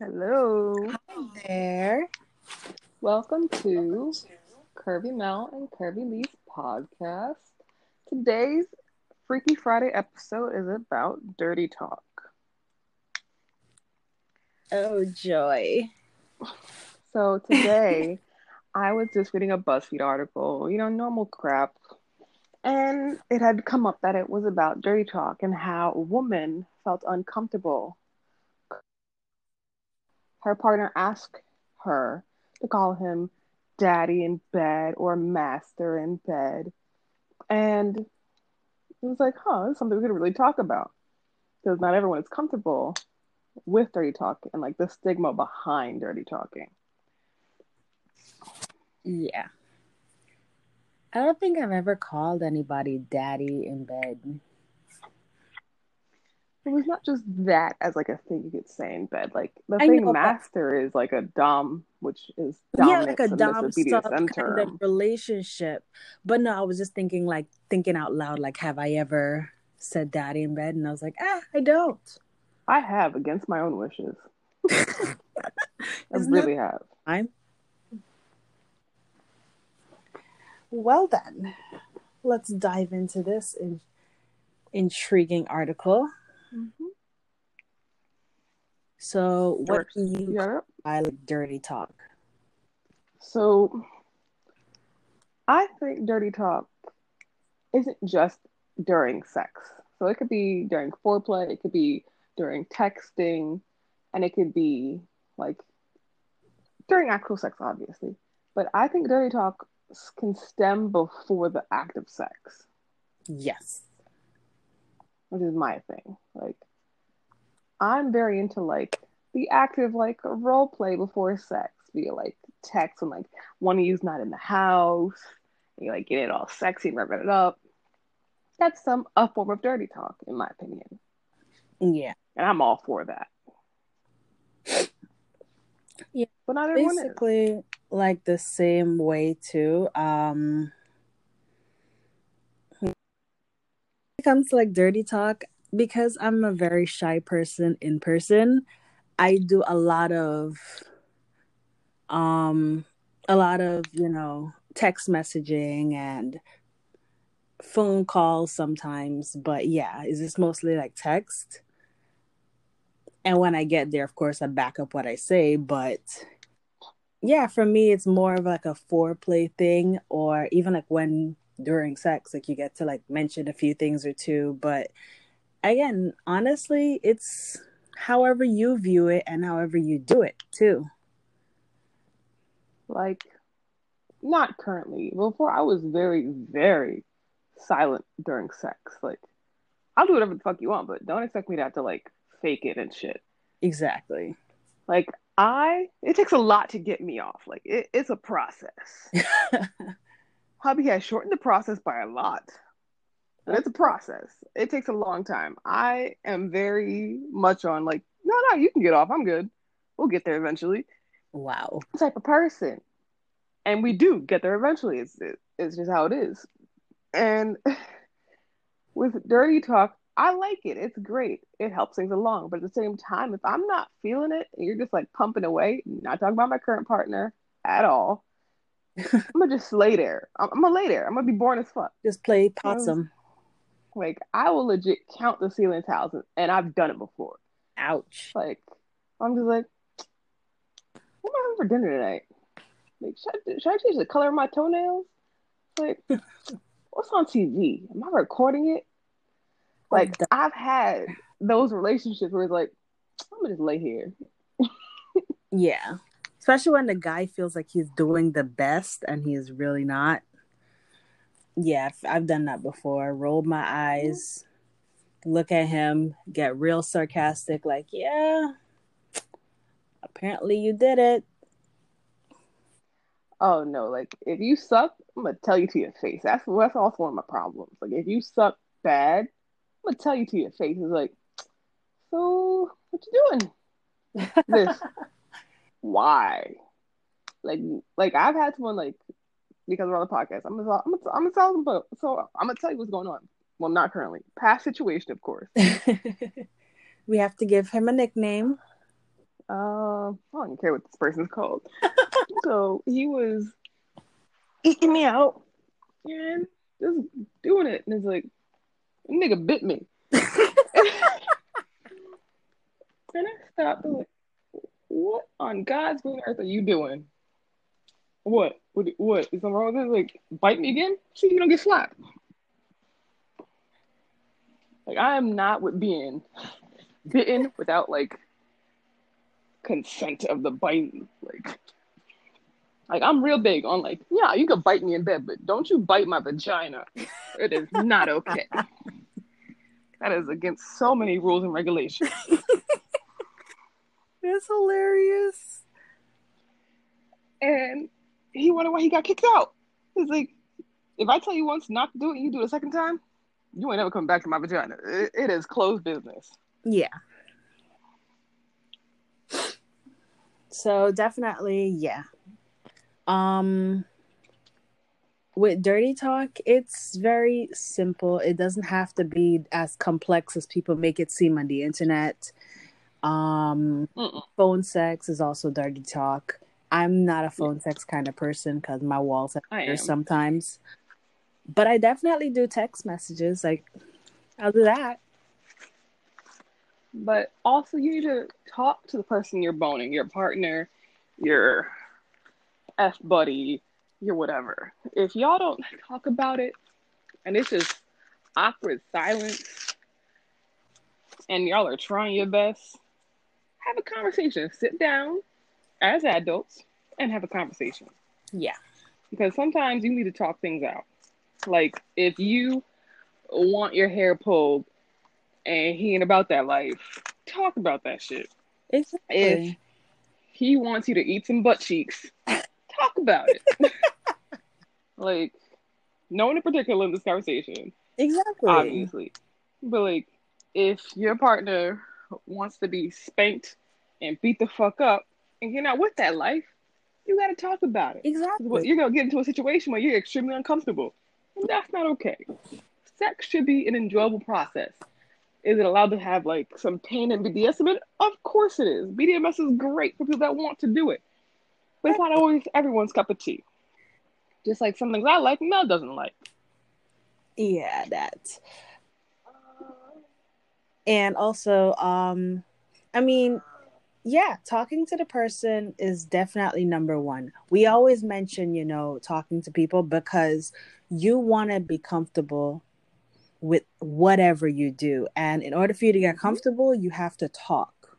Hello. Hi there. Welcome to Curvy Mel and Curvy Lee's podcast. Today's Freaky Friday episode is about dirty talk. Oh, joy. So today I was just reading a BuzzFeed article, you know, normal crap. And it had come up that it was about dirty talk and how a woman felt uncomfortable. Her partner asked her to call him daddy in bed or master in bed. And it was like, huh, this is something we could really talk about. Because not everyone is comfortable with dirty talk and like the stigma behind dirty talking. Yeah. I don't think I've ever called anybody daddy in bed. It was not just that as like a thing you could say in bed. Like the I thing know, but- master is like a dom, which is Yeah, dominant. like a so dom this is sub kind of relationship. But no, I was just thinking, like, thinking out loud, like, have I ever said daddy in bed? And I was like, ah, I don't. I have against my own wishes. I Isn't really have. I'm well then. Let's dive into this in- intriguing article. Mm-hmm. So, what do you Yeah. I like dirty talk? So I think dirty talk isn't just during sex. So it could be during foreplay, it could be during texting, and it could be like during actual sex, obviously. But I think dirty talk can stem before the act of sex, Yes. Which is my thing. Like, I'm very into like the active like role play before sex via like text when like one of you's not in the house, and you like get it all sexy and wrapping it up. That's some a form of dirty talk, in my opinion, Yeah. and I'm all for that. Yeah, but not. Basically like the same way too. Um when it comes to like dirty talk, because I'm a very shy person in person, I do a lot of um a lot of, you know, text messaging and phone calls sometimes, but yeah, is this mostly like text? And when I get there, of course, I back up what I say, but yeah, for me, it's more of like a foreplay thing, or even like when during sex, like you get to like mention a few things or two. But again, honestly, it's however you view it and however you do it too. Like, not currently. Before I was very, very silent during sex. Like, I'll do whatever the fuck you want, but don't expect me to have to like fake it and shit. Exactly. Like, I it takes a lot to get me off. Like, it, it's a process. Hobby has shortened the process by a lot. But it's a process. It takes a long time. I am very much on like, no, no, you can get off. I'm good. We'll get there eventually. wow. Type of person, and we do get there eventually. It's it, it's just how it is. And with dirty talk, I like it. It's great. It helps things along. But at the same time, if I'm not feeling it, and you're just like pumping away, not talking about my current partner at all, I'm gonna just lay there. I'm, I'm gonna lay there. I'm gonna be boring as fuck. Just play possum. Like I will legit count the ceiling tiles, and I've done it before. Ouch. Like I'm just like, what am I having for dinner tonight? Like, should I, should I change the color of my toenails? Like, what's on TV? Am I recording it? Oh, like, the- I've had those relationships where it's like, I'm gonna just lay here. Yeah. Especially when the guy feels like he's doing the best and he's really not. Yeah, I've- done that before. Rolled my eyes, look at him, get real sarcastic, like, yeah, apparently you did it. Oh no, like if you suck, I'm gonna tell you to your face. That's that's also one of my problems. Like if you suck bad, I'm gonna tell you to your face. It's like, so what you doing? This why? Like like I've had someone like because we're on the podcast. I'm gonna I'm gonna I'm gonna tell them, but so I'm gonna tell you what's going on. Well, not currently. Past situation, of course. we have to give him a nickname. Uh, I don't care what this person's called. so he was eating me out and just doing it, and it's like, nigga bit me. and I stopped like, what on God's green earth are you doing? What? What? What? Is something wrong with it? Like, bite me again? See, you don't get slapped. Like, I am not with being bitten without like consent of the bite. Like, like I'm real big on like, yeah, you can bite me in bed, but don't you bite my vagina. It is not okay. that is against so many rules and regulations. That's hilarious. And he wondered why he got kicked out. He's like, if I tell you once not to do it, and you do it a second time, you ain't ever coming back to my vagina. it, it is closed business. Yeah. So definitely, yeah. Um with dirty talk, it's very simple. It doesn't have to be as complex as people make it seem on the internet. Um Mm-mm. phone sex is also dirty talk. I'm not a phone sex kind of person because my walls are sometimes. But I definitely do text messages. Like I'll do that. But also you need to talk to the person you're boning, your partner, your F buddy, your whatever. If y'all don't talk about it and it's just awkward silence and y'all are trying your best, have a conversation. Sit down as adults and have a conversation. Yeah. Because sometimes you need to talk things out. Like if you want your hair pulled and he ain't about that life, talk about that shit. Exactly. If he wants you to eat some butt cheeks, talk about it. like, no one in particular in this conversation. Exactly. Obviously. But like, if your partner wants to be spanked and beat the fuck up and you're not with that life, you got to talk about it. Exactly. You're going to get into a situation where you're extremely uncomfortable. And that's not okay. Sex should be an enjoyable process. Is it allowed to have like some pain and BDSM? Of course it is. BDSM is great for people that want to do it. But it's not always everyone's cup of tea. Just like some things I like, Mel doesn't like. Yeah, that. And also, um, I mean, yeah, talking to the person is definitely number one. We always mention, you know, talking to people because you want to be comfortable with whatever you do. And in order for you to get comfortable, you have to talk.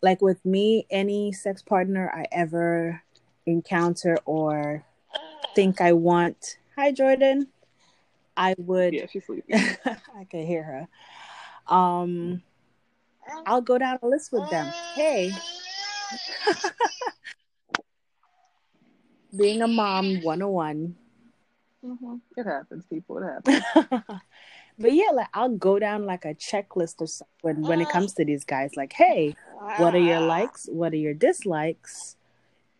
Like with me, any sex partner I ever encounter or think I want, hi Jordan, I would. Yeah, she's sleeping. I can hear her. Um, I'll go down a list with them. Hey. Being a mom 101. Mm-hmm. It happens, people. It happens. but yeah, like I'll go down like a checklist or something when, when it comes to these guys. Like, hey, what are your likes? What are your dislikes?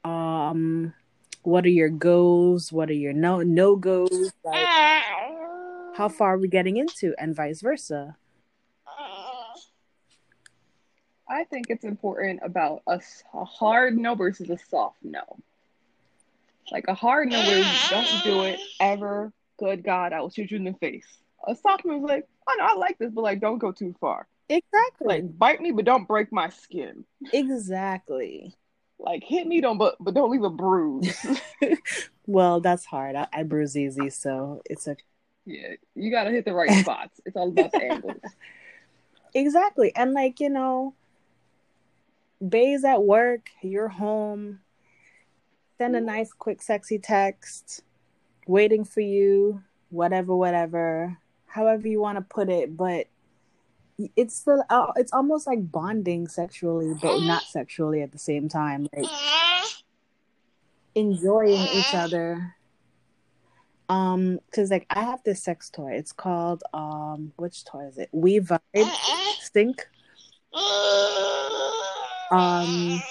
Um, what are your goals? What are your no no goes? Like, how far are we getting into, and vice versa. I think it's important about a, a hard no versus a soft no. Like a hard no is don't do it ever. Good God, I will shoot you in the face. A soft no is like, oh no, I like this, but like don't go too far. Exactly. Like bite me, but don't break my skin. Exactly. Like hit me, don't but but don't leave a bruise. well, that's hard. I, I bruise easy, so it's a yeah. You gotta hit the right spots. It's all about the angles. Exactly, and like you know, Bae's at work, you're home, send a nice, quick, sexy text, waiting for you, whatever, whatever, however you want to put it. But it's the uh, it's almost like bonding sexually, but not sexually at the same time. Like enjoying each other. Um, cause like I have this sex toy. It's called um, which toy is it? We vibe stink. Um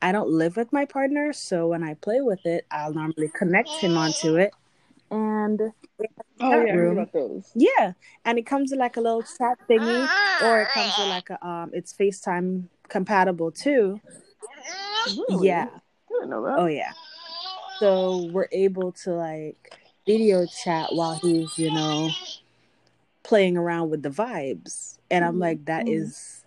I don't live with my partner, so when I play with it, I'll normally connect him onto it. And oh yeah, room. Yeah, and it comes with like a little chat thingy, or it comes with like a um, it's FaceTime compatible too. Really? Yeah. I didn't know that. Oh yeah. So we're able to like video chat while he's, you know, playing around with the vibes. And I'm like, that Mhm. is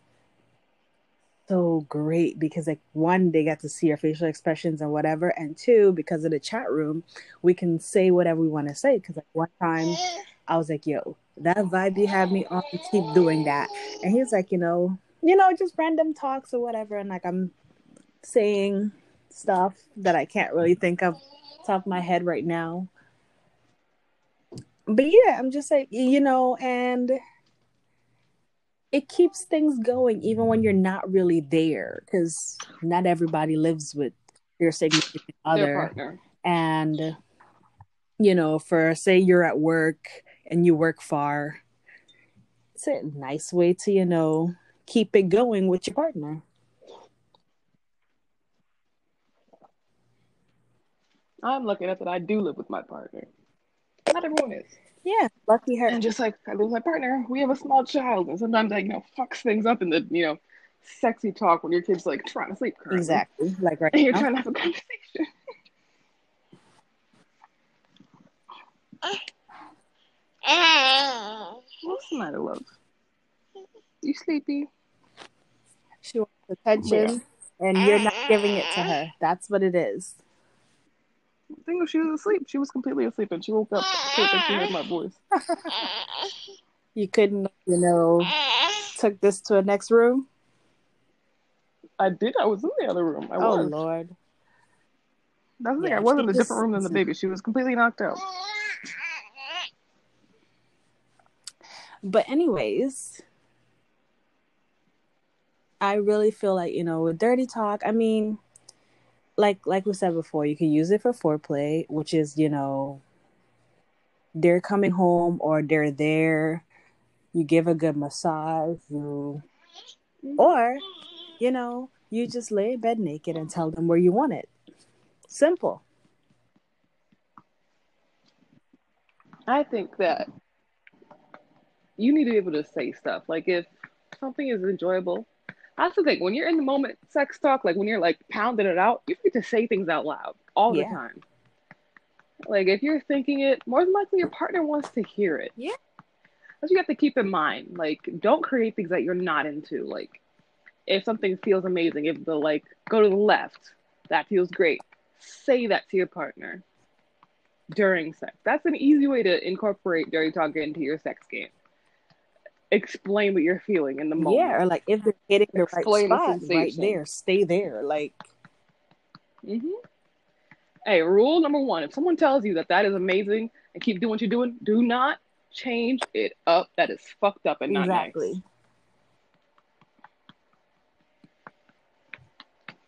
so great because like one, they get to see our facial expressions and whatever, and two, because of the chat room, we can say whatever we want to say. Because like one time, I was like, "Yo, that vibe you have me on, keep doing that," and he was like, "You know, you know, just random talks or whatever," and like I'm saying stuff that I can't really think of top of my head right now. But yeah, I'm just like, you know, and it keeps things going even when you're not really there because not everybody lives with their significant Their other. partner. And, you know, for say you're at work and you work far, it's a nice way to, you know, keep it going with your partner. I'm lucky enough that I do live with my partner. Not everyone is. Yeah, lucky her. And just like I with my partner, we have a small child, and sometimes I, you know, fucks things up in the, you know, sexy talk when your kid's like trying to sleep currently. Exactly. Like right And you're now. trying to have a conversation. What's the matter, love? You sleepy? She wants attention and you're not giving it to her. That's what it is. I think she was asleep. She was completely asleep, and she woke up. That she heard my voice. You couldn't, you know, took this to a next room. I did. I was in the other room. I Oh was. Lord. That's the thing. Yeah, I was in a different room than the baby. She was completely knocked out. But anyways, I really feel like, you know, with dirty talk, I mean, like like we said before, you can use it for foreplay, which is, you know, they're coming home or they're there, you give a good massage, you or, you know, you just lay in bed naked and tell them where you want it. Simple. I think that you need to be able to say stuff. Like if something is enjoyable, that's the thing. When you're in the moment sex talk, like when you're like pounding it out, you get to say things out loud all Yeah. the time. Like if you're thinking it, more than likely your partner wants to hear it. Yeah. That's what you have to keep in mind. Like don't create things that you're not into. Like if something feels amazing, if the like go to the left, that feels great. Say that to your partner during sex. That's an easy way to incorporate dirty talk into your sex game. Explain what you're feeling in the moment. Yeah, or like if they're hitting the Explain right spot, right there, stay there. Like mm-hmm. Hey, rule number one: if someone tells you that that is amazing and keep doing what you're doing, do not change it up. That is fucked up and not exactly. nice.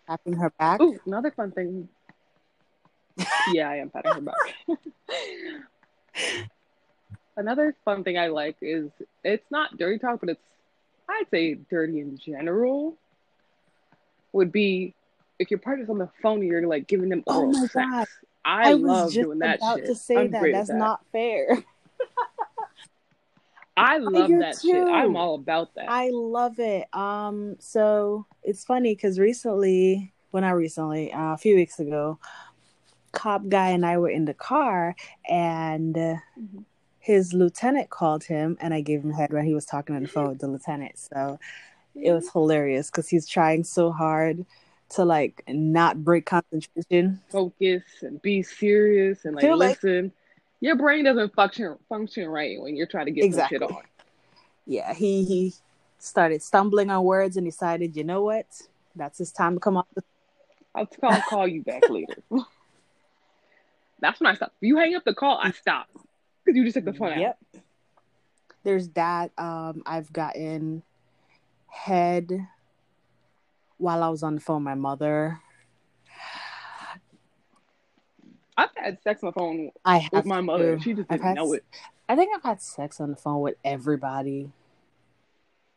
Tapping her back. Ooh, another fun thing. yeah, I am patting her back. another fun thing I like is it's not dirty talk, but it's I'd say dirty in general. Would be if your partner's on the phone and you're like giving them Oh oral my sex. God. I, I was love just doing that about shit. to say I'm that. That's that. not fair. I love do that shit. I'm all about that. I love it. Um, so it's funny because recently, well, not recently, uh, a few weeks ago, cop guy and I were in the car, and Mhm. His lieutenant called him, and I gave him head when he was talking on the phone with the lieutenant. So it was hilarious because he's trying so hard to like not break concentration. focus and be serious and like Feel like- listen. Your brain doesn't function function right when you're trying to get Exactly. some shit on. Yeah, he he started stumbling on words and decided, you know what, that's his time to come off the I'll, I'll call you back later. That's when I stop. If you hang up the call, I stop because you just took the phone out. Yep. There's that. Um, I've gotten head while I was on the phone with my mother. I've had sex on the phone I have with my mother. to. She just didn't had know it. I think I've had sex on the phone with everybody.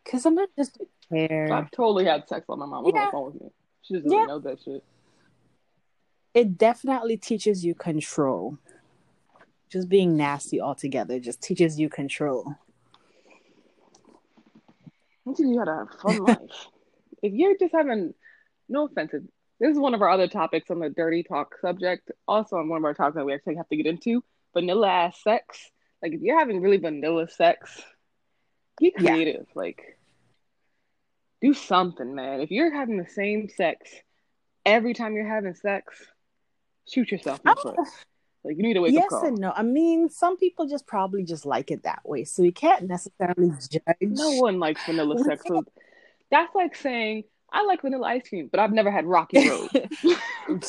Cause I'm not just care. I've totally had sex on my mom was on the phone with me. She doesn't Yeah. know that shit. It definitely teaches you control. Just being nasty altogether just teaches you control. It teaches you how to have fun life. if you're just having no offense, this is one of our other topics on the dirty talk subject. Also on one of our topics that we actually have to get into vanilla ass sex. Like if you're having really vanilla sex, be creative. Yeah. Like do something, man. If you're having the same sex every time you're having sex, shoot yourself in the oh, foot. Like you need to wake yes up. Yes and no. I mean, some people just probably just like it that way, so you can't necessarily judge. No one likes vanilla sex. So that's like saying I like vanilla ice cream, but I've never had Rocky Road.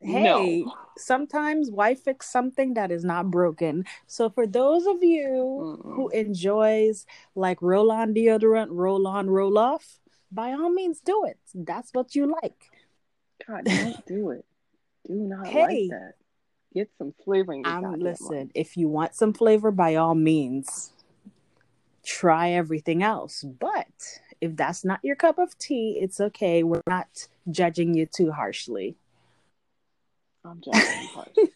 hey, no. sometimes why fix something that is not broken? So for those of you mm who enjoys like roll on deodorant, roll on, roll off, by all means do it. That's what you like. God, don't do it. Do not hey, like that. Get some flavoring. Um, listen, if you want some flavor, by all means, try everything else. But if that's not your cup of tea, it's okay. We're not judging you too harshly. I'm judging harshly.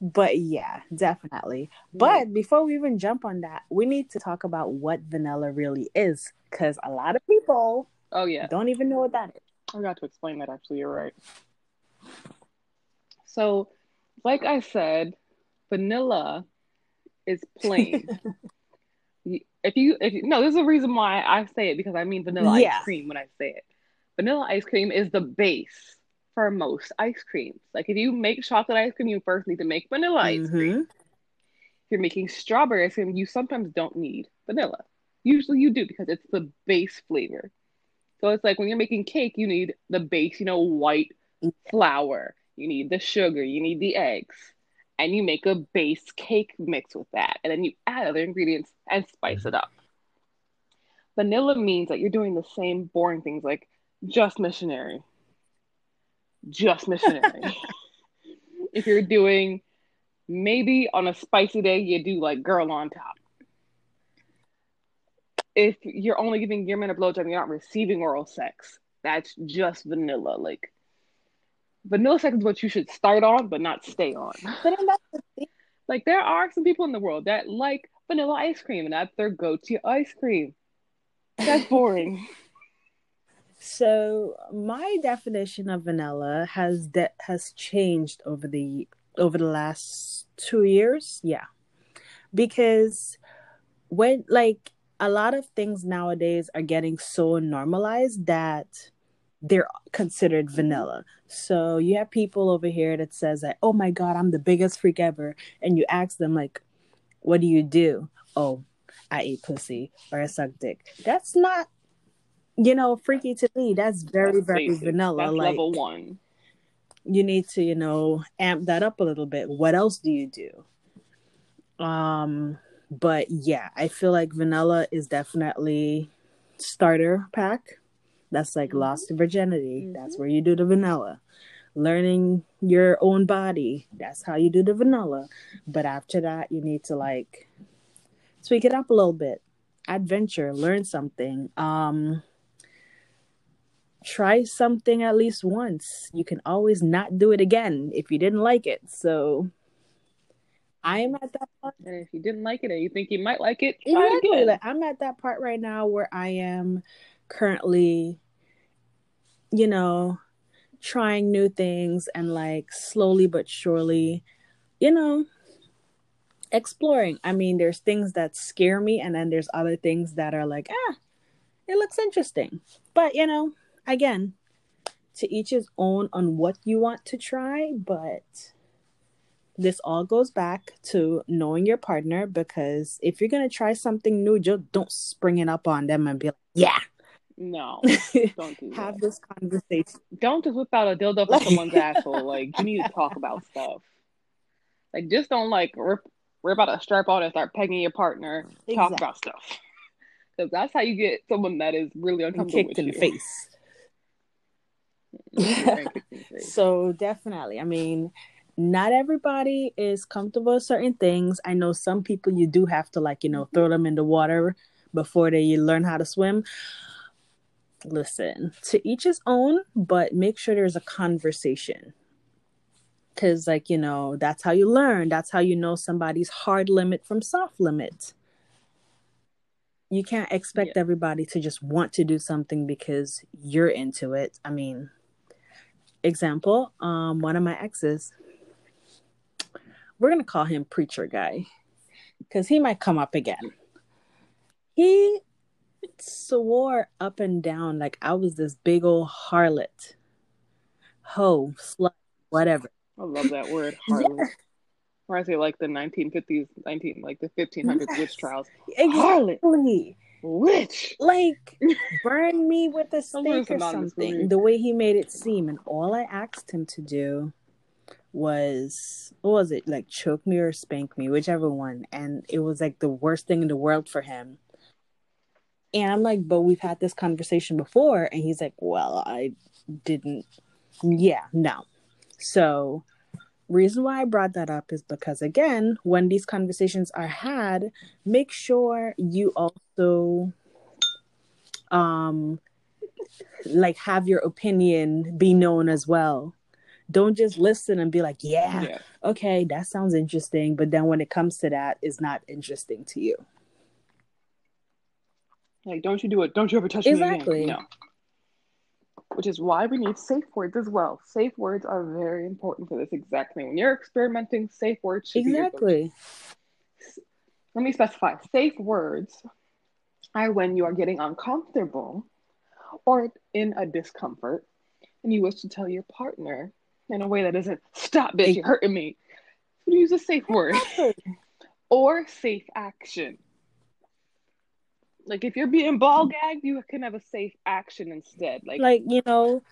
but yeah, definitely. Yeah. But before we even jump on that, we need to talk about what vanilla really is because a lot of people oh yeah don't even know what that is. I got to explain that actually, you're right. So, like I said, vanilla is plain. if you if you, no, there's a reason why I say it because I mean vanilla yeah. ice cream when I say it. Vanilla ice cream is the base for most ice creams. Like if you make chocolate ice cream, you first need to make vanilla ice mm-hmm. cream. If you're making strawberry ice cream, you sometimes don't need vanilla. Usually you do because it's the base flavor. So it's like when you're making cake, you need the base, you know, white flour. You need the sugar, you need the eggs and you make a base cake mix with that. And then you add other ingredients and spice it mm-hmm. up. Vanilla means that you're doing the same boring things like just missionary. Just missionary. if you're doing maybe on a spicy day, you do like girl on top. If you're only giving your man a blowjob, you're not receiving oral sex. That's just vanilla. Like vanilla sex is what you should start on, but not stay on. But the like there are some people in the world that like vanilla ice cream, and that's their go-to ice cream. That's boring. so my definition of vanilla has de- has changed over the over the last two years. Yeah, because when like a lot of things nowadays are getting so normalized that they're considered vanilla. So you have people over here that says that, oh my god, I'm the biggest freak ever, and you ask them like, what do you do? Oh, I eat pussy or I suck dick. That's not, you know, freaky to me. That's very That's very basic. vanilla. That's like level one. You need to, you know, amp that up a little bit. What else do you do? Um, but yeah, I feel like vanilla is definitely starter pack that's like mm-hmm. lost virginity. Mm-hmm. That's where you do the vanilla. Learning your own body. That's how you do the vanilla. But after that, you need to like tweak it up a little bit. Adventure, learn something. Um try something at least once. You can always not do it again if you didn't like it. So I am at that part. And if you didn't like it and you think you might like it, try exactly. Like, I'm at that part right now where I am currently, you know, trying new things and like slowly but surely, you know, exploring. I mean, there's things that scare me, and then there's other things that are like, ah, it looks interesting. But, you know, again, to each his own on what you want to try, but this all goes back to knowing your partner because if you're gonna try something new, just don't spring it up on them and be like, "Yeah, no, don't do Have this conversation. Don't just whip out a dildo for someone's asshole. Like you need to talk about stuff. Like just don't like rip rip out a strap on and start pegging your partner. Exactly. Talk about stuff. Because that's how you get someone that is really uncomfortable kicked in you. Mm-hmm. the face. so definitely, I mean, not everybody is comfortable with certain things. I know some people you do have to like you know mm-hmm. throw them in the water before they learn how to swim listen to each his own but make sure there's a conversation because like you know that's how you learn that's how you know somebody's hard limit from soft limit you can't expect Yeah. everybody to just want to do something because you're into it. I mean, example, um, one of my exes, we're gonna call him preacher guy because he might come up again. He swore up and down like I was this big old harlot, hoe, slut, whatever. I love that word, harlot. Or I say like the 1950s, 19 like the 1500s Yes. witch trials. Harlot, Exactly. witch. like burn me with a stake or me. something the way he made it seem and all i asked him to do was what was it like choke me or spank me whichever one and it was like the worst thing in the world for him and i'm like but we've had this conversation before. And he's like well i didn't. Yeah no. So reason why i brought that up is because again when these conversations are had make sure you also um like have your opinion be known as well. Don't just listen and be like yeah, Yeah. okay that sounds interesting. But then when it comes to that it's not interesting to you Like, don't you do it. Don't you ever touch Exactly. me again. No. Which is why we need safe words as well. Safe words are very important for this exact thing. When you're experimenting, safe words should be exactly Let me specify. Safe words are when you are getting uncomfortable or in a discomfort and you wish to tell your partner in a way that isn't, stop, bitch, you're hurting me. So use a safe word or safe action. Like if you're being ball gagged, you can have a safe action instead. Like, like you know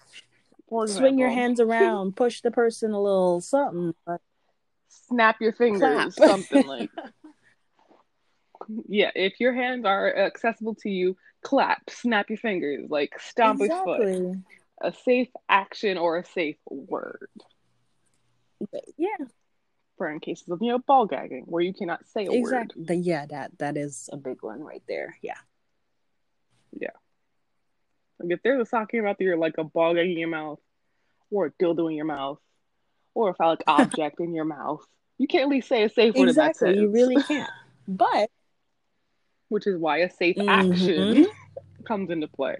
swing your hands around push the person a little something but snap your fingers, Clap. something like. Yeah, if your hands are accessible to you, clap, snap your fingers, like stomp a foot. A safe action or a safe word yeah for in cases of you know ball gagging where you cannot say a word. exactly The- yeah that that is a big one right there yeah Yeah. Like if there's a sock in your mouth, you're like a ball gag in your mouth, or a dildo in your mouth, or a phallic object in your mouth. You can't at least say a safe word in that exactly you really can't but Which is why a safe Mhm. action comes into play.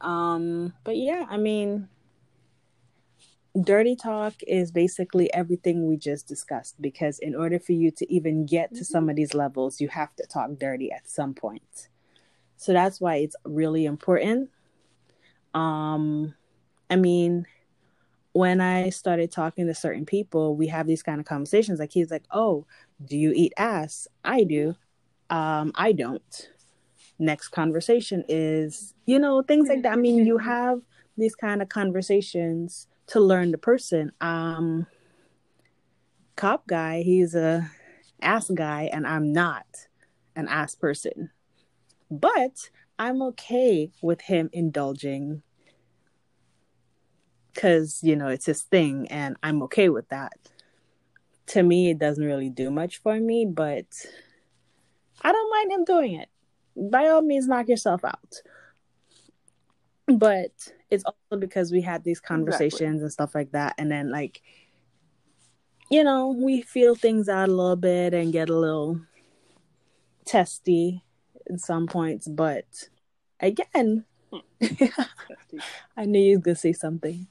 Um, but yeah, I mean, dirty talk is basically everything we just discussed because in order for you to even get to some of these levels, you have to talk dirty at some point. So that's why it's really important. Um, I mean, when I started talking to certain people, we have these kind of conversations. Like he's like, "Oh, do you eat ass?" I do. Um, I don't next conversation is you know things like that i mean you have these kind of conversations to learn the person. Um cop guy. He's a ass guy and i'm not an ass person. But i'm okay with him indulging because you know it's his thing and i'm okay with that. To me it doesn't really do much for me but i don't mind him doing it. By all means knock yourself out. But it's also because we had these conversations and stuff like that. And then like you know we feel things out a little bit and get a little testy in some points. But again i knew you was gonna say something.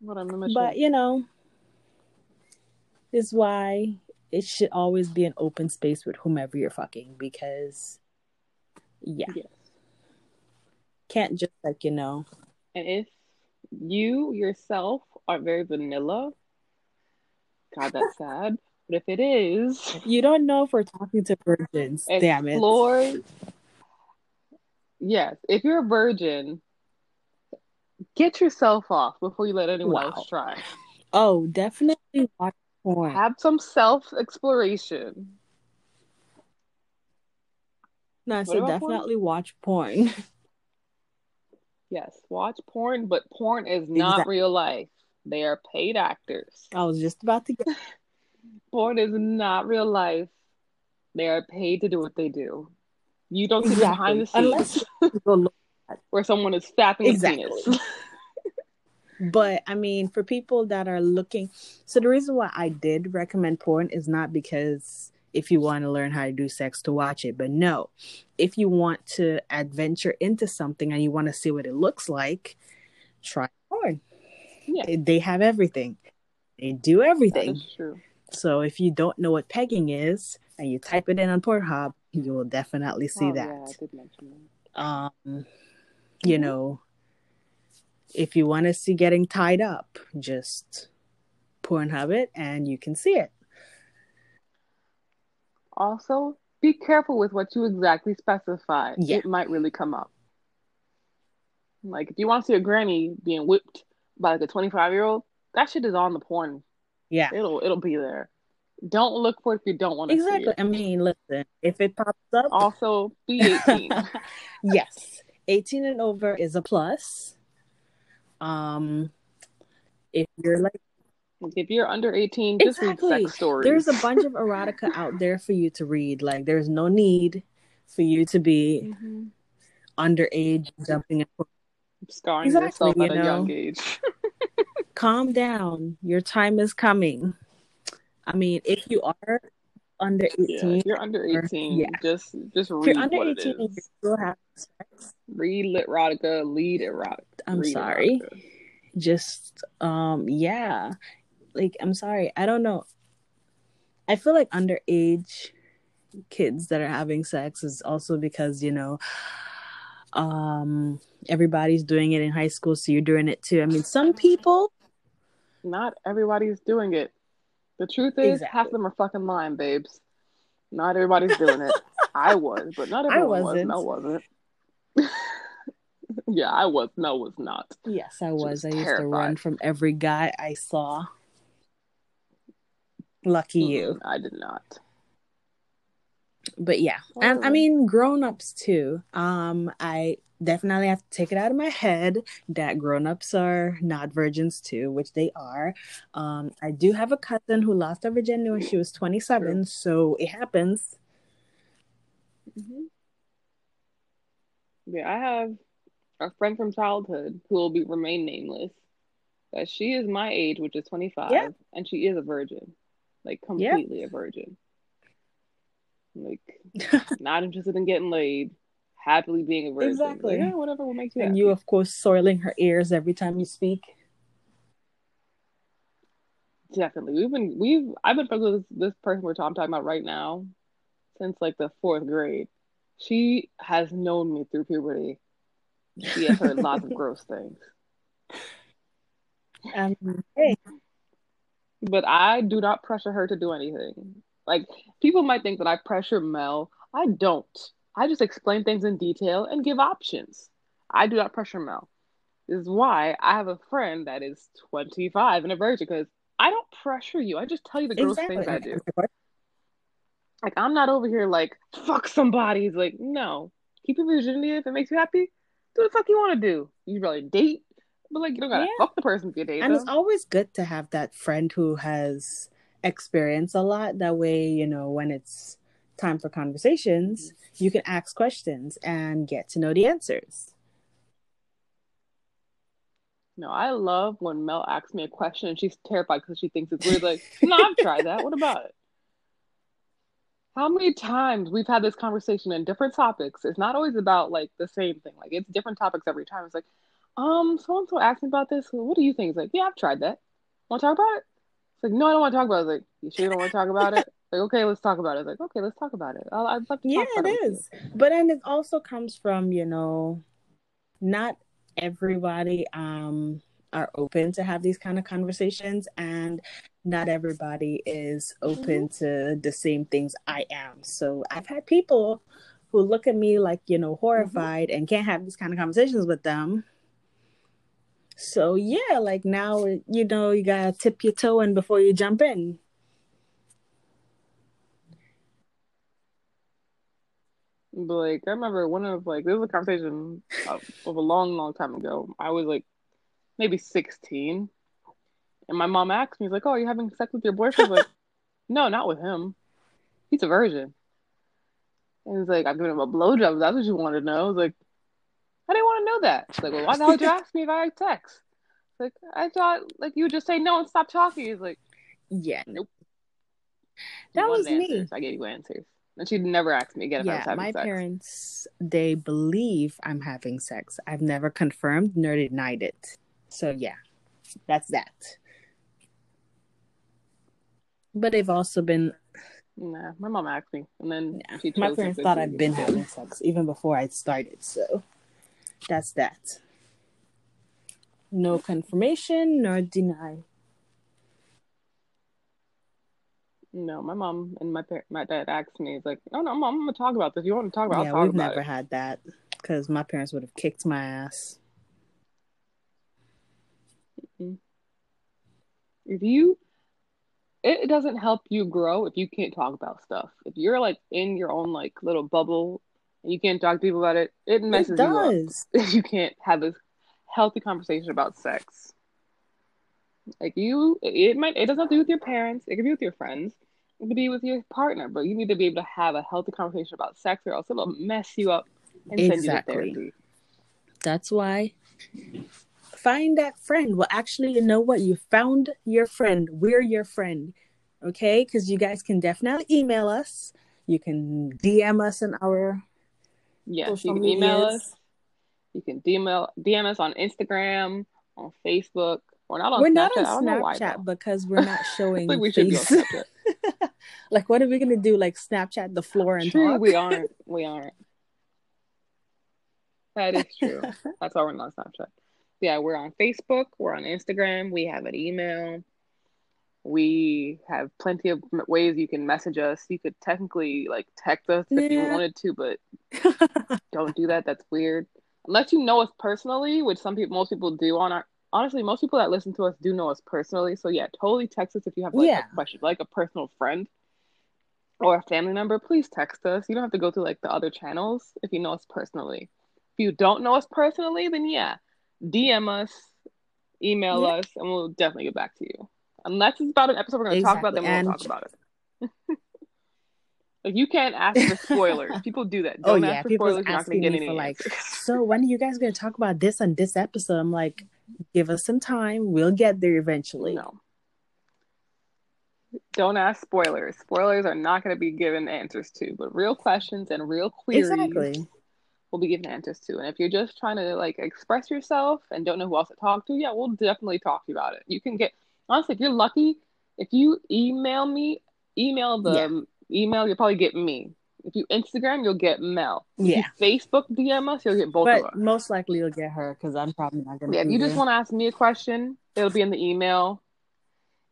What on the but you know is why it should always be an open space with whomever you're fucking because yeah. Yes. Can't just like you know And if you yourself are very vanilla, God, that's sad. But if it is, you don't know if we're talking to virgins damn it Lord. Yes, if you're a virgin, get yourself off before you let anyone Wow. else try. oh definitely watch porn Have some self exploration. no i said about porn? definitely watch porn Yes, watch porn, but porn is not Exactly. real life. They are paid actors. i was just about to get Porn is not real life. They are paid to do what they do. You don't see behind the scenes unless you go look where someone is fapping Exactly. a penis. But I mean, for people that are looking, so the reason why I did recommend porn is not because if you want to learn how to do sex to watch it. But no, if you want to adventure into something and you want to see what it looks like, try porn. Yeah. They have everything. They do everything. true. So if you don't know what pegging is and you type it in on Pornhub, you will definitely see oh, that. Yeah, I did mention that. Um, mm-hmm. you know, if you want to see getting tied up, just Pornhub it and you can see it. Also, be careful with what you exactly specify. Yeah. It might really come up. Like if you want to see a granny being whipped by like a 25 year old, that shit is on the porn. Yeah. It'll it'll be there. Don't look for it if you don't want to exactly. I mean, listen, if it pops up also be 18. yes. 18 and over is a plus. Um if you're like if you're under 18, just exactly. read sex stories. There's a bunch of erotica out there for you to read. Like, there's no need for you to be mm-hmm. underage jumping in. Scarring exactly, yourself at you know? a young age. Calm down. Your time is coming. I mean, if you are under 18, yeah, you're under 18, yeah. just just read You're under what 18, it is. still have sex. Read lit erotica, lead erotica. I'm sorry. Erotica. Just um yeah like I'm sorry, I don't know. I feel like underage kids that are having sex is also because, you know, um everybody's doing it in high school, so you're doing it too. I mean, some people not everybody's doing it. The truth is exactly. half of them are fucking lying, babes. Not everybody's doing it. I was, but not everyone I wasn't. was. No, wasn't. yeah, I was. No, was not. Yes, I was. was I used to run from every guy I saw. Lucky mm-hmm. you. I did not. But yeah, and I mean grown-ups too. Um I definitely have to take it out of my head that grown-ups are not virgins too, which they are. Um I do have a cousin who lost her virginity when she was 27, so it happens. Mm-hmm. Yeah, I have a friend from childhood who will be remain nameless. That she is my age, which is 25, yeah. and she is a virgin like completely yeah. a virgin. Like not interested in getting laid, happily being a virgin. Exactly. Like, yeah, whatever will make you. And happy. you, of course, soiling her ears every time you speak. Definitely, we've been we've I've been friends with this, this person we're talking, talking about right now since like the fourth grade. She has known me through puberty. She has heard lots of gross things. Um, hey, but I do not pressure her to do anything. Like people might think that I pressure Mel. I don't. I just explain things in detail and give options. I do not pressure Mel. This is why I have a friend that is 25 and a virgin because I don't pressure you. I just tell you the gross exactly. things I do. Like I'm not over here like fuck somebody. It's like no, keep your virginity if it makes you happy. Do what the fuck you want to do. You rather date but like you don't gotta yeah. fuck the person if you date And them. it's always good to have that friend who has experience a lot. That way, you know, when it's time for conversations, you can ask questions and get to know the answers. No, I love when Mel asks me a question and she's terrified because she thinks it's weird. Like, no, I've tried that. What about it? How many times we've had this conversation in different topics? It's not always about like the same thing. Like it's different topics every time. It's like, um, so and so asked me about this. What do you think? He's like, yeah, I've tried that. Want to talk about it? It's like, no, I don't want to talk about it. I was like, you sure you don't want to talk about it? Like, okay, let's talk about it. It's like, okay, let's talk about it. Oh, i would love to yeah, it is. But then it also comes from, you know, not everybody um are open to have these kind of conversations and not everybody is open mm-hmm. to the same things I am. So I've had people who look at me like, you know, horrified mm-hmm. and can't have these kind of conversations with them so yeah, like now you know you gotta tip your toe in before you jump in. But like I remember one of like this was a conversation of, of a long, long time ago. I was like maybe sixteen, and my mom asked me, "He's "Like, oh, are you having sex with your boyfriend?" like, no, not with him. He's a virgin. And he's like, I'm giving him a blowjob. That's what you want to know. I was like, I didn't want to know that. It's like, well, why the hell did you ask me if I had sex? Like, I thought like you would just say no and stop talking. He's like, yeah, nope. That was me. answers. I gave you answers. And she'd never ask me again if I was Yeah, having my sex. parents they believe I'm having sex. I've never confirmed nor denied it. So yeah, that's that. But they've also been Nah, my mom asked me, and then yeah, she my parents thought I'd been having sex even before I started. So that's that. No confirmation nor deny. No, my mom and my par- my dad asked me, "He's like, no, no, mom, I'm gonna talk about this. You want to talk about, it, yeah, talk we've about never it." had that because my parents would have kicked my ass. If you, it doesn't help you grow if you can't talk about stuff. If you're like in your own like little bubble and you can't talk to people about it, it messes it you up. does. You can't have this healthy conversation about sex. Like you, it might, it doesn't have to be with your parents. It could be with your friends. It could be with your partner. But you need to be able to have a healthy conversation about sex, or else it'll mess you up and send Exactly. you to therapy. That's why find that friend. Well, actually, you know what? You found your friend. We're your friend. Okay? Because you guys can definitely email us. You can DM us in our Yes, you can email medias. us. You can DM, DM us on Instagram, on Facebook. We're not on We're Snapchat. not on know why, because we're not showing think we should be face. Like, what are we gonna do? Like Snapchat the floor and True, talk? we aren't. We aren't. That is true. That's why we're not on Snapchat. Yeah, we're on Facebook. We're on Instagram. We have an email. We have plenty of ways you can message us. You could technically like text us if you wanted to, but don't do that. That's weird. Unless you know us personally, which some people, most people do on our. Honestly, most people that listen to us do know us personally. So yeah, totally text us if you have like Yeah. a question, like a personal friend or a family member. Please text us. You don't have to go through like the other channels if you know us personally. If you don't know us personally, then yeah, DM us, email Yeah. us, and we'll definitely get back to you. Unless it's about an episode we're going to talk about, then Exactly. we'll talk about it. like you can't ask for spoilers. People do that. oh Don't yeah, ask for people's spoilers. You're not going to get any for like, so when are you guys gonna talk about this on this episode? I'm like, give us some time. We'll get there eventually. No. Don't ask spoilers. Spoilers are not going to be given answers to, but real questions and real queries Exactly. will be given answers to. And if you're just trying to like express yourself and don't know who else to talk to, yeah, we'll definitely talk to you about it. You can get honestly, if you're lucky, if you email me, email the email, you'll probably get me. If you Instagram, you'll get Mel. If Yeah. you Facebook DM us, you'll get both of us. But most likely you'll get her because I'm probably not gonna. Yeah, if you just want to ask me a question, it'll be in the email.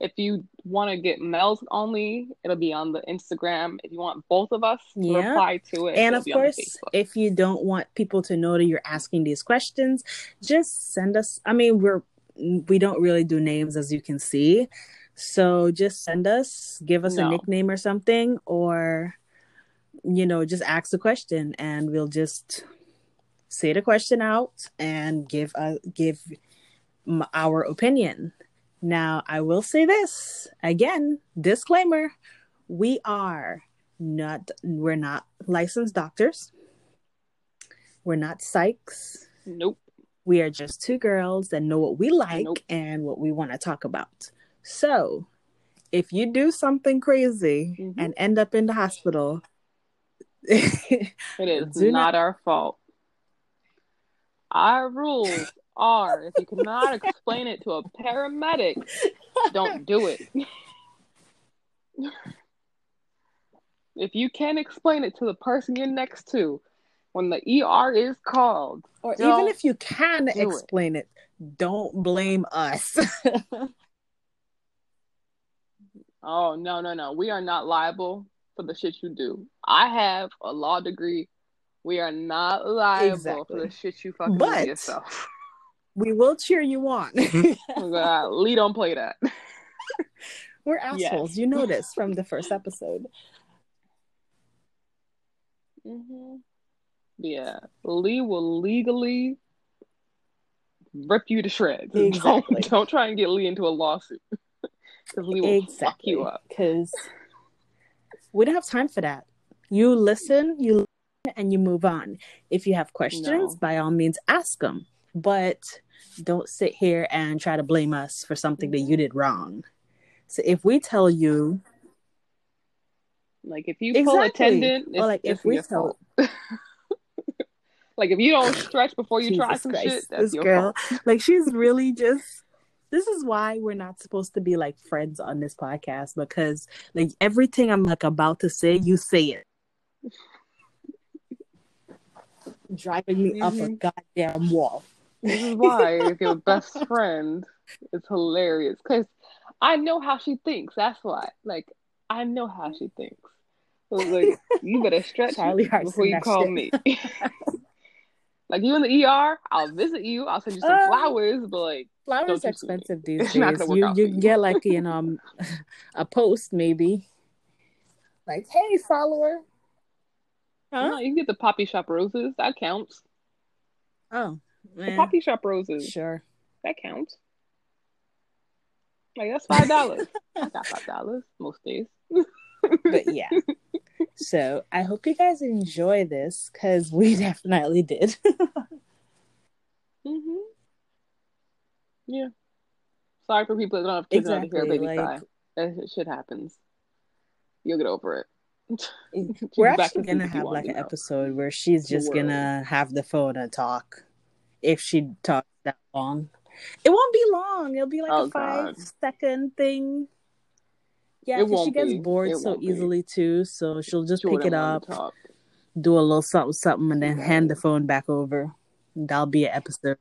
If you want to get Mel's only, it'll be on the Instagram. If you want both of us to Yeah. reply to it, and of be on the course, if you don't want people to know that you're asking these questions, just send us. I mean, we're we don't really do names as you can see, so just send us, give us a nickname or something, or you know, just ask the question, and we'll just say the question out and give a give m- our opinion. Now, I will say this again, disclaimer: we are not we're not licensed doctors. We're not psychs. Nope. We are just two girls that know what we like Nope. and what we want to talk about. So, if you do something crazy Mhm. and end up in the hospital, It is Do not our fault. Our rules are if you cannot explain it to a paramedic, don't do it. if you can't explain it to the person you're next to, when the ER is called, or even if you can do it. explain it, don't blame us. oh no no no, we are not liable for the shit you do. I have a law degree. We are not liable Exactly. for the shit you fucking But- do yourself. we will cheer you on. Uh, Lee don't play that. We're Yes. assholes. You know this from the first episode. hmm Yeah, Lee will legally rip you to shreds. Exactly. Don't, don't try and get Lee into a lawsuit because Lee will fuck exactly. you up. Because we don't have time for that. You listen, you listen, and you move on. If you have questions, No. by all means, ask them. But don't sit here and try to blame us for something that you did wrong. So if we tell you, Like if you pull a Exactly. tendon, it's, Or like if we tell. like if you don't stretch before you try some Christ, shit, that's this girl, fault. like she's really just. This is why we're not supposed to be like friends on this podcast because like everything I'm like about to say, you say it, driving me up a Mhm. goddamn wall. This is why if your best friend is hilarious because I know how she thinks. That's why. Like I know how she thinks. So like you better stretch Charlie before you call shit. me. Like you in the ER, I'll visit you. I'll send you some Uh, flowers, but like Flowers are you see me. expensive these days. You you can get like you know um, a post maybe, like hey follower. Huh? no, you can get the poppy shop roses. That counts. Oh, The poppy shop roses. sure. That counts. Like that's five dollars. I got five dollars most days. But yeah. So I hope you guys enjoy this because we definitely did. hmm Yeah. Sorry for people that don't have kids out Exactly, here, baby like- cry. That shit happens. You'll get over it. We're back actually gonna sleep if you have like an know. episode where she's just world. gonna have the phone and talk. If she talks that long, it won't be long. It'll be like Oh, a five God. second thing. Yeah, It 'cause she won't gets be. bored It so won't be. easily too. So she'll just Jordan pick it up, do a little something, something, and then hand the phone back over. That'll be an episode.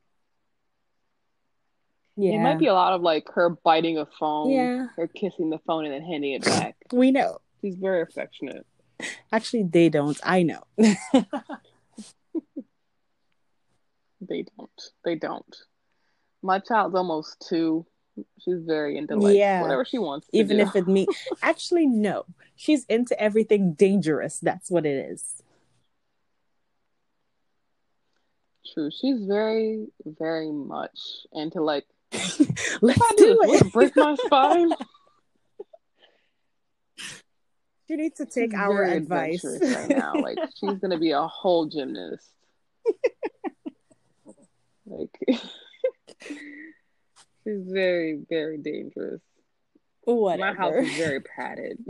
Yeah, It might be a lot of like her biting a phone, Yeah. her kissing the phone and then handing it back. we know. She's very affectionate. Actually, they don't. I know. They don't. They don't. My child's almost two. She's very into like Yeah. whatever she wants. To Even do. if it me, actually, no. She's into everything dangerous. That's what it is. True. She's very, very much into like Let's do do this, will it. it break my spine? She needs to take She's our advice right now. Like she's gonna be a whole gymnast. like she's very, very dangerous. Whatever. My house is very padded.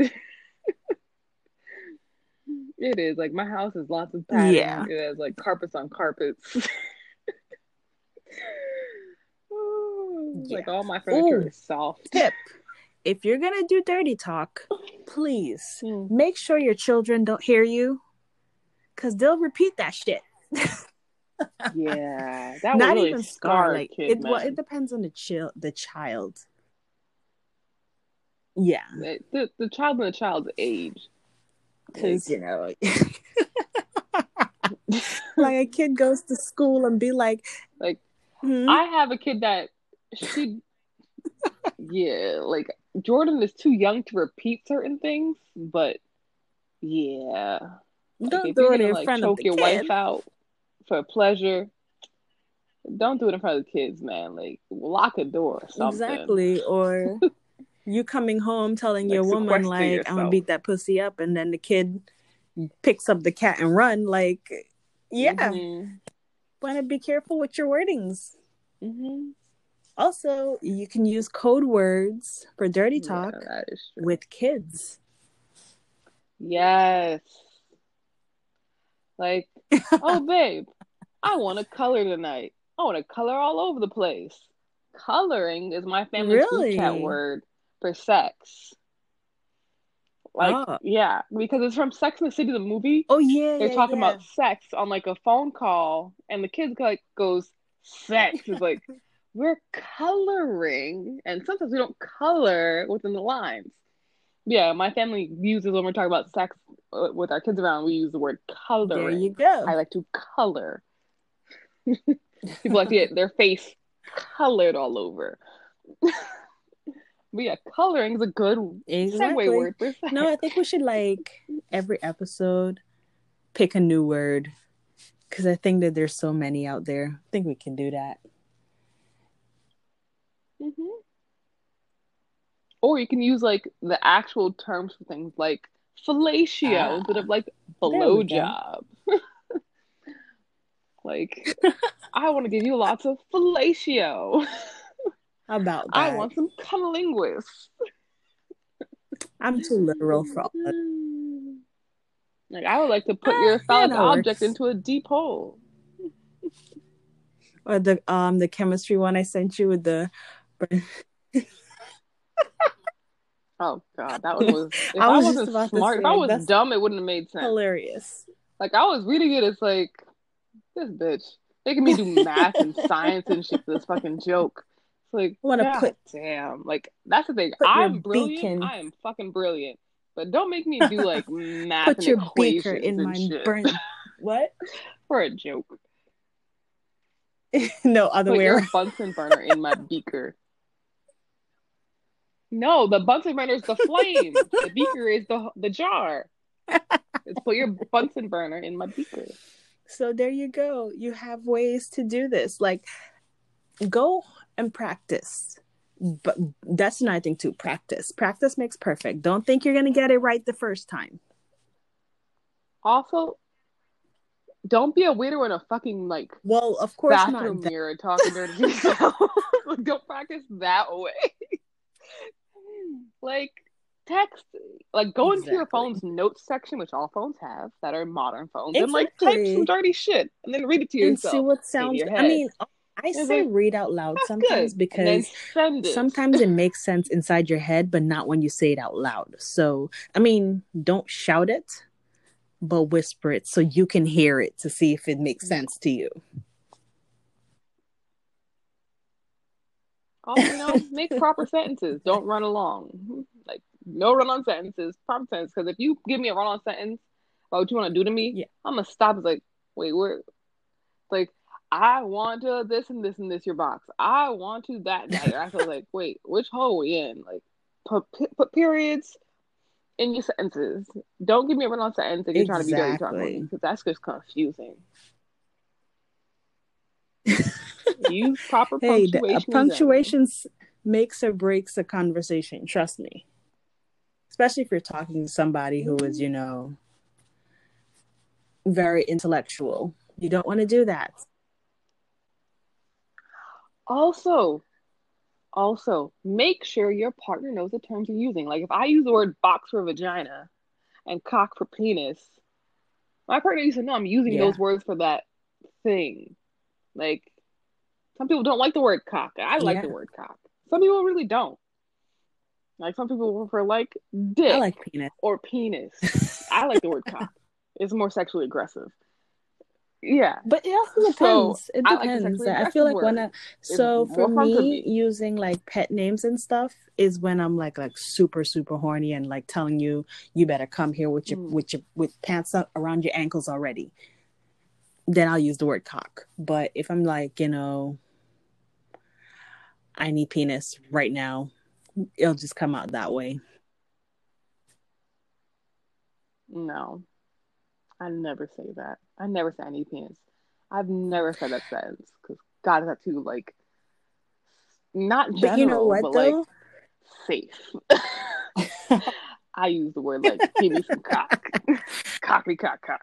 it is like my house is lots of padding. Yeah. It has like carpets on carpets. Like Yeah. all my furniture Ooh. is soft. Tip: If you're gonna do dirty talk, please Hmm. make sure your children don't hear you, because they'll repeat that shit. Yeah, that would Not really even scar. Like kid, it. Well, it depends on the child. The child. Yeah, the the child and the child's age. because you know, like a kid goes to school and be like, Like hmm? I have a kid that she, yeah, like Jordan is too young to repeat certain things, but yeah, don't if do it in like front of choke the your kid. wife out for pleasure, don't do it in front of the kids, man. Like lock a door or something. Exactly. Or you coming home telling Like, your woman like I'm gonna beat that pussy up and then the kid picks up the cat and run like yeah. Mhm. Wanna be careful with your wordings. Mhm. Also, you can use code words for dirty talk true. with kids. Yes. Like, oh babe, I want to color tonight. I want to color all over the place. Coloring is my family's chat word for sex. Like, Oh. yeah, because it's from Sex and the City, the movie. Oh yeah, They're yeah, talking yeah. about sex on like a phone call, and the kid like goes, "Sex is like we're coloring," and sometimes we don't color within the lines. Yeah, my family uses when we're talking about sex uh, with our kids around. We use the word coloring. There you go. I like to color. People like to get their face colored all over. but yeah, coloring is a good Exactly. segue word for sex. No, I think we should like every episode pick a new word because I think that there's so many out there. I think we can do that. hmm Or you can use like the actual terms for things like fellatio Ah. instead of like blowjob. like, I want to give you lots of fellatio. How about that? I want some cunnilingus. I'm too literal for all that. Like I would like to put Ah, your solid object works. into a deep hole. Or the um the chemistry one I sent you with the Oh god, that one was. If I I, was about to smart, if I was dumb, it wouldn't have made sense. hilarious. Like I was reading it, it's like this bitch making me do math and science and shit. For this fucking joke. It's like, Wanna put- damn. Like that's the thing. I'm brilliant. beacon- I am fucking brilliant. But don't make me do like math and Put and your beaker in my shit burnt what? for a joke. no other Put way your. Bunsen burner in my beaker. No, the Bunsen burner is the flame. the beaker is the the jar. Let's put your Bunsen burner in my beaker. So there you go. You have ways to do this. Like go and practice. But that's another thing too. Practice. Practice makes perfect. Don't think you're gonna get it right the first time. Also, don't be a waiter in a fucking like Well, of course bathroom not. That- mirror talking dirty to yourself. Like, don't practice that way. like text, like go into your phone's notes section, which all phones have that are modern phones, and like type some dirty shit, and then read it to yourself and see what sounds. I mean, I It's say like, read out loud sometimes good. because it. sometimes it makes sense inside your head, but not when you say it out loud. So, I mean, don't shout it, but whisper it so you can hear it to see if it makes sense to you. Also, you know, make proper sentences. Don't run along. No run on sentences. Proper sentence. Because if you give me a run on sentence about what you want to do to me, Yeah. I'm gonna stop. It's like, wait, where? It's like, I want to this and this and this your box. I want to that. that. I feel like, wait, which hole we in? Like, put put periods in your sentences. Don't give me a run on sentence if you're trying to be dirty talking because that's just confusing. Use proper Hey, uh, and punctuation makes or breaks a conversation. Trust me. Especially if you're talking to somebody who is, you know, very intellectual. You don't want to do that. Also, also make sure your partner knows the terms you're using. Like if I use the word box for vagina and cock for penis, my partner needs to know I'm using Yeah. those words for that thing. Like some people don't like the word cock. I like Yeah. the word cock. Some people really don't. Like some people prefer like dick I like penis. or penis. I like the word cock. It's more sexually aggressive. Yeah. But it also So, depends. it I like depends. I feel like when I so for me, me. using like pet names and stuff is when I'm like like super super horny and like telling you you better come here with your Mm. with your with pants up around your ankles already. Then I'll use the word cock. But if I'm like you know, I need penis right now, it'll just come out that way. No, I never say that. I never say I need penis. I've never said that sentence because God is that too like not general, But you know what but though? like safe. I use the word like give me some cock, cock me cock cock.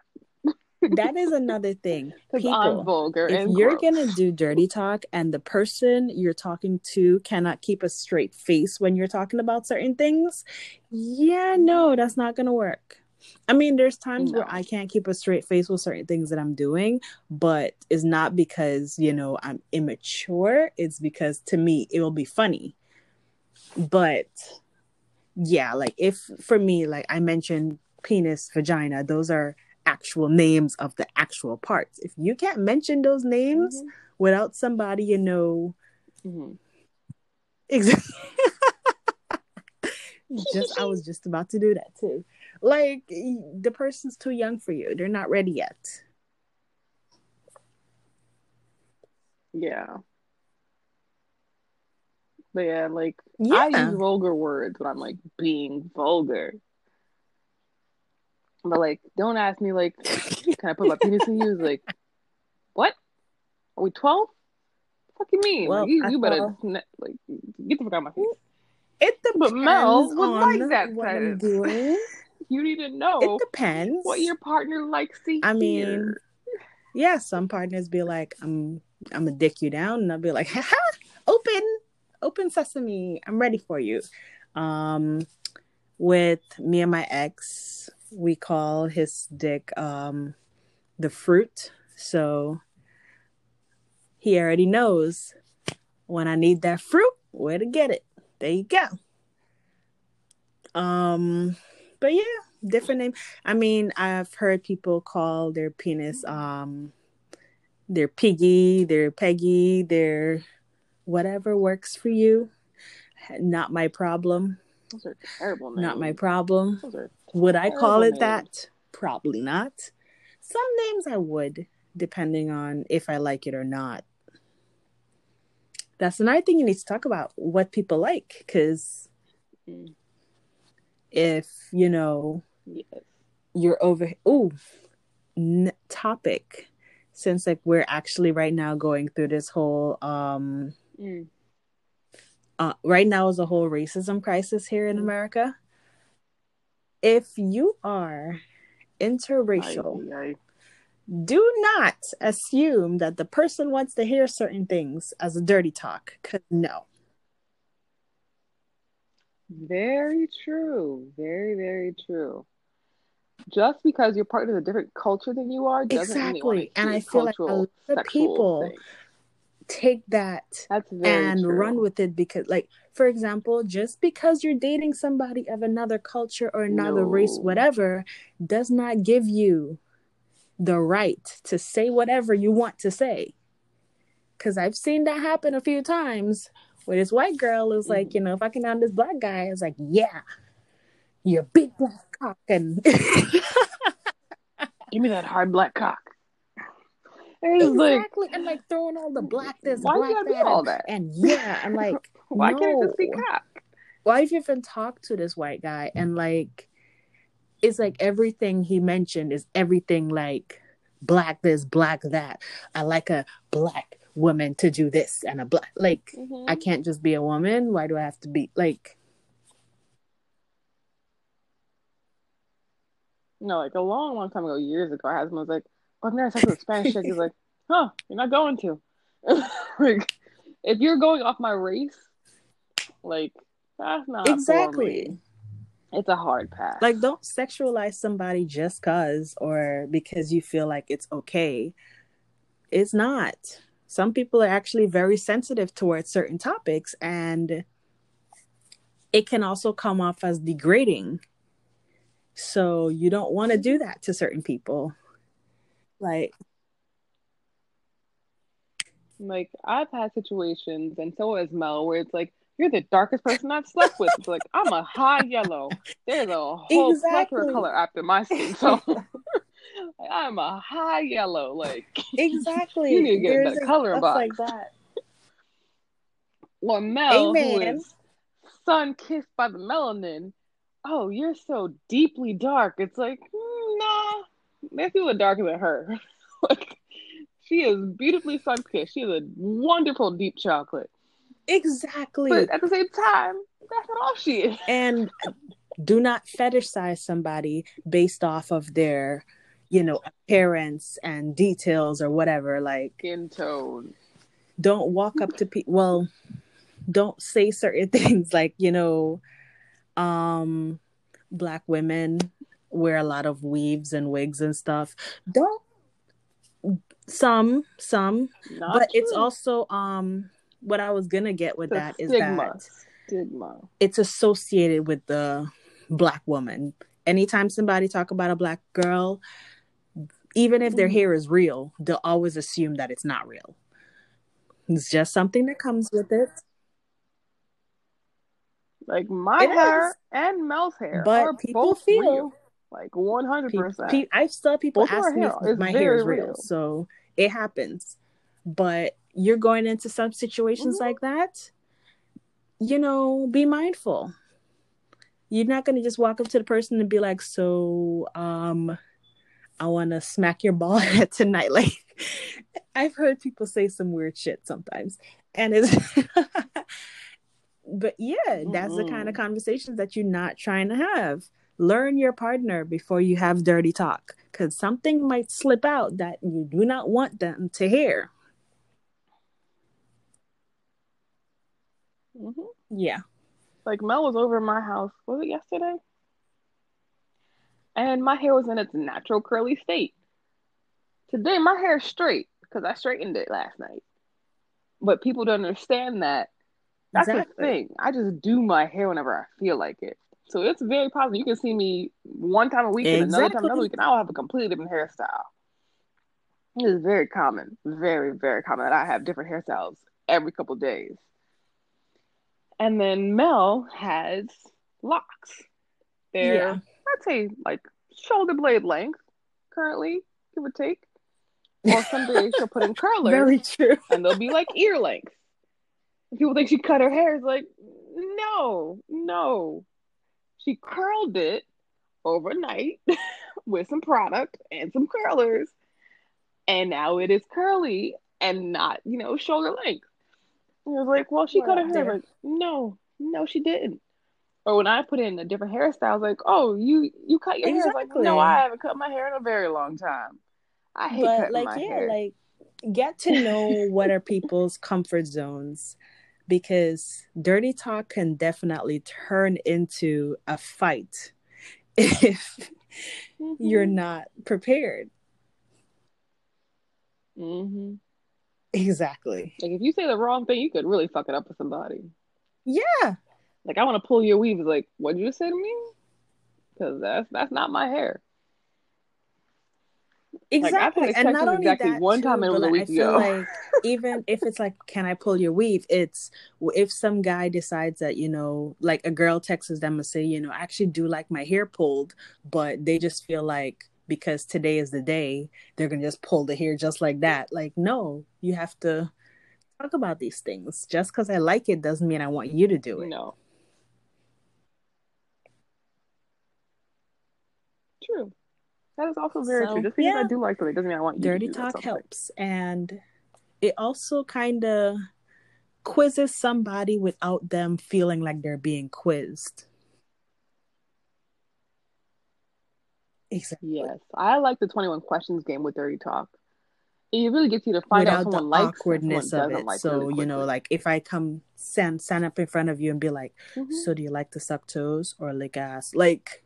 That is another thing. People, I'm vulgar if you're gross. gonna do dirty talk and the person you're talking to cannot keep a straight face when you're talking about certain things, yeah, mm. no, that's not gonna work. I mean, there's times where I can't keep a straight face with certain things that I'm doing, but it's not because, you know, I'm immature. It's because to me, it will be funny. But yeah, like if for me, like I mentioned penis, vagina, those are actual names of the actual parts. If you can't mention those names without somebody you know Mhm. exactly just I was just about to do that too. Like the person's too young for you. They're not ready yet. Yeah. But yeah, like I use vulgar words when I'm like being vulgar. But like, don't ask me like, can I put my penis in you? It's like, what? Are we twelve? Fuck you mean? Well, like, you, you better sne- like get the fuck out of my face. It depends But Mel like that what I'm doing. You need to know. It depends. what your partner likes to I mean, hear. yeah, some partners be like, I'm I'm gonna dick you down, and I'll be like, haha, open, open sesame, I'm ready for you. Um, with me and my ex, we call his dick um the fruit. So he already knows when I need that fruit, where to get it. There you go. Um, but yeah, different name. I mean, I've heard people call their penis um their piggy, their peggy, their whatever works for you. Not my problem. Those are terrible names. Not my problem. Those are Would I call it that? Probably not. Some names I would, depending on if I like it or not. That's another thing you need to talk about what people like. Because Mm. if, you know, yes. you're over, ooh, n- topic. Since like we're actually right now going through this whole, um, Mm. uh, right now is a whole racism crisis here in America. If you are interracial, Ay, ay, ay. do not assume that the person wants to hear certain things as a dirty talk. Cause no, Very true. Very, very true. Just because you're part of a different culture than you are doesn't mean Exactly. to And I feel like a lot of people things. take that That's and true. run with it because, like, for example, just because you're dating somebody of another culture or another race, whatever, does not give you the right to say whatever you want to say. Because I've seen that happen a few times where this white girl is like, Mhm. you know, if I can this black guy, it's like, yeah, you're big black cock. And Give me that hard black cock. And it's like, and like throwing all the black this, why black that. all that? and yeah, I'm like, Why can't it just be no. cock? why have you even talked to this white guy and like it's like everything he mentioned is everything like black this black that i like a black woman to do this and a black like Mhm. i can't just be a woman why do i have to be like No, like a long, long time ago, years ago, I had someone was like, "Oh, I've never sex with a Spanish chick." He's like, "Huh? You're not going to." like, if you're going off my race, like that's not exactly. It's a hard pass. like don't sexualize somebody just cause or because you feel like it's okay. It's not. Some people are actually very sensitive towards certain topics and it can also come off as degrading. So you don't want to do that to certain people. Like Like I've had situations, and so has Mel, where it's like you're the darkest person I've slept with. It's like I'm a high yellow. There's a whole Exactly. of color after my skin tone. Like, I'm a high yellow. Like exactly You need to get There's that a- color box. like that or Mel, who Amen. is sun kissed by the melanin. Oh, you're so deeply dark. It's like nah, there's people darker than her. like she is beautifully sun kissed. She is a wonderful deep chocolate. Exactly But at the same time, that's not all she is. and do not fetishize somebody based off of their you know appearance and details or whatever like Skin tone. don't walk up to people well don't say certain things like you know um black women wear a lot of weaves and wigs and stuff don't some some Not but it's also um what i was gonna get with The that is stigma. that Stigma. it's associated with the black woman. Anytime somebody talk about a black girl, even if their Mhm. hair is real, they'll always assume that it's not real. It's just something that comes with it. Like my It hair is. and Mel's hair But are people both feel real. Like one hundred percent. pe- I still people Both ask me if my hair is real. real. So it happens. But you're going into some situations Mhm. like that, you know, be mindful. You're not going to just walk up to the person and be like, "So, um, I want to smack your ball head tonight." Like, I've heard people say some weird shit sometimes, and it's. but yeah, that's the kind of conversations that you're not trying to have. Learn your partner before you have dirty talk, because something might slip out that you do not want them to hear. Hmm Yeah. Like Mel was over at my house. Was it yesterday? and my hair was in its natural curly state. Today, my hair is straight because I straightened it last night. But people don't understand that. That's Exactly. the thing. I just do my hair whenever I feel like it. So it's very possible. You can see me one time a week and another time Exactly. another week, and I'll have a completely different hairstyle. It is very common, very, very common that I have different hairstyles every couple days. And then Mel has locks. They're, Yeah. I'd say, like shoulder blade length currently, give or take. Or some days she'll put in curlers Very true. and they'll be like ear length. People think she cut her hair. It's like, no, no. She curled it overnight with some product and some curlers. And now it is curly and not, you know, shoulder length. I was like, well, she cut her hair. Like, no, no, she didn't. Or when I put in a different hairstyle, I was like, oh, you you cut your hair. It's like, Exactly. no, I haven't cut my hair in a very long time. I hate but cutting like my yeah hair. like get to know what are people's comfort zones because dirty talk can definitely turn into a fight if you're Mhm. not prepared Mhm. Exactly Like if you say the wrong thing, you could really fuck it up with somebody. yeah Like I want to pull your weave. Like, what did you say to me? Because that's that's not my hair. Exactly and not only exactly that one too, time it was but a like, week ago. like even if it's like can i pull your weave it's if some guy decides that you know like a girl texts them and say you know i actually do like my hair pulled but they just feel like because today is the day they're gonna just pull the hair just like that like no you have to talk about these things just because i like it doesn't mean i want you to do it No. True. That is also very So, true. Just because yeah. I do like it doesn't mean I want you dirty to do talk helps and it also kind of quizzes somebody without them feeling like they're being quizzed exactly Yes, I like the Twenty One Questions game with Dirty Talk. It really gets you to find out without the someone likes awkwardness of it like. so really you know like if i come stand stand up in front of you and be like Mhm. so do you like to suck toes or lick ass like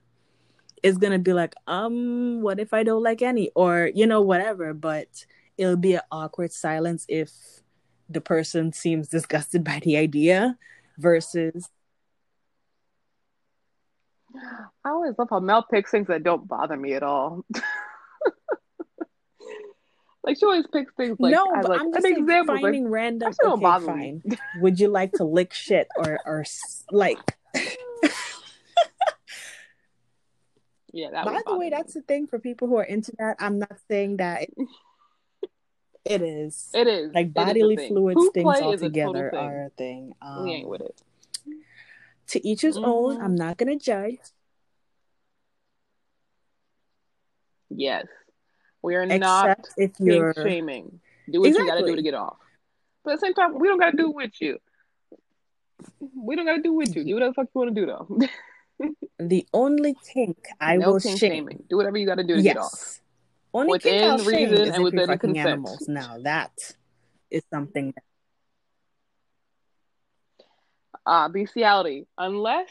it's gonna be like um what if i don't like any or you know whatever but it'll be an awkward silence if the person seems disgusted by the idea versus I always love how Mel picks things that don't bother me at all. like she always picks things like no I but like i'm an just like example. Like, finding random actually don't okay bother fine me. would you like to lick shit or or like yeah, that. by the way me. that's the thing for people who are into that i'm not saying that it, is it is like is bodily thing. fluids Poop things all together are a thing we ain't um with it. To each his own Mhm. i'm not gonna judge Yes, we are not except if you're shaming. Do what you got to do to get off. But at the same time, we don't got to do it with you. We don't got to do it with you. Do whatever the fuck you want to do, though. the only kink i no will kink shame shaming. Do whatever you got to do to get off. yes only kink Within i'll shame reason and within consent. animals now that is something Uh, bestiality. Unless,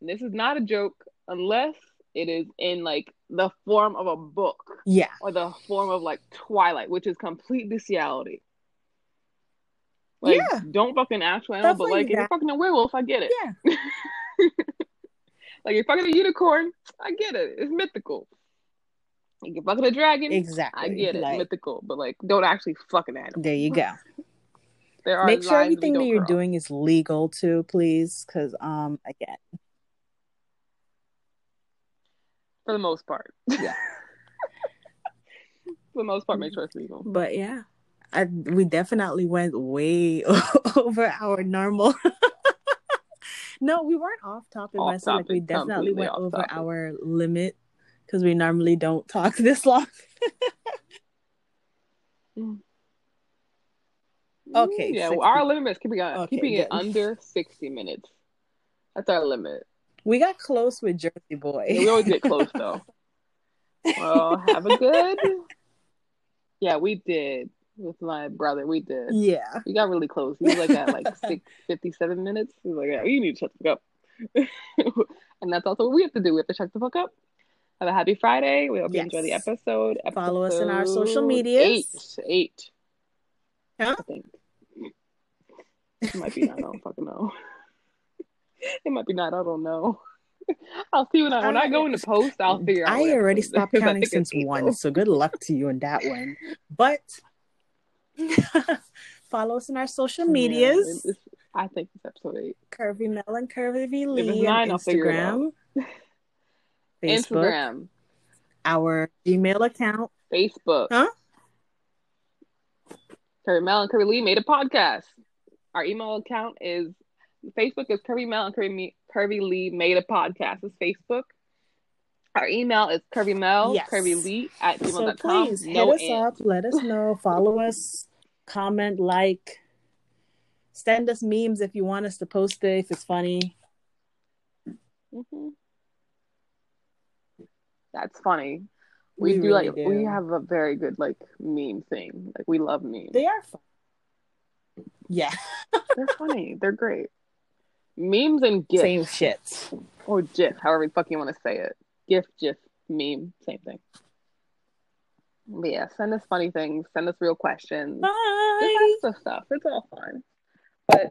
this is not a joke, unless it is in like the form of a book yeah or the form of like Twilight, which is complete bestiality. Like, Yeah. don't fucking actual animal, Stuff but like like if you're fucking a werewolf, I get it. yeah Like you're fucking a unicorn, I get it. It's mythical. Like you're fucking a dragon, exactly I get it. like mythical, but like don't actually fucking animal. there you go There are make sure everything that you're cross. doing is legal too please because um again for the most part. Yeah. for the most part, make sure it's legal. but yeah I, we definitely went way over our normal no we weren't off topic Off said like we definitely went over topic. our limit because we normally don't talk this long Okay, Yeah, 60. well, our limit is keeping, uh, it- Okay, keeping it under 60 minutes. That's our limit. we got close with jersey boy Yeah, we always get close, though. Well, have a good. Yeah, we did. With my brother, we did. yeah We got really close. He was like at like six fifty-seven minutes. He was like, "Yeah, you need to shut the fuck up." and that's also what we have to do. We have to shut the fuck up. Have a happy Friday. We hope you enjoy the Yes. episode. Follow us in our social media. Eight. Eight. Huh? I think. It might be not. I don't fucking know. It might be not. I don't know. I'll see when I when I go into post. I'll figure out. I already stopped. Counting since one, so good luck to you on that one. But follow us in our social medias. it's- I think it's episode eight. Curvy Mel and Curvy Lee nine, on I'll figure it Instagram, Facebook, Instagram, our Gmail account. Facebook. Huh? Curry Mel and Curry Lee made a podcast. Our email account is Facebook is Curvy Mel and Curvy, Me- Curvy Lee made a podcast. It's Facebook. Our email is Curvy Mel, Yes. Curvy Lee at So gmail.com. please hit no us and. up, let us know, follow us, comment, like, send us memes if you want us to post it if it's funny. Mhm. That's funny. We, We do really like do. we have a very good like meme thing. Like we love memes. They are fun. Yeah, They're funny. They're great. Memes and GIF same shit. or GIF, however the fuck you want to say it. GIF, GIF, meme, same thing. But yeah, send us funny things. Send us real questions. Just Bye. ask us stuff. It's all fun. But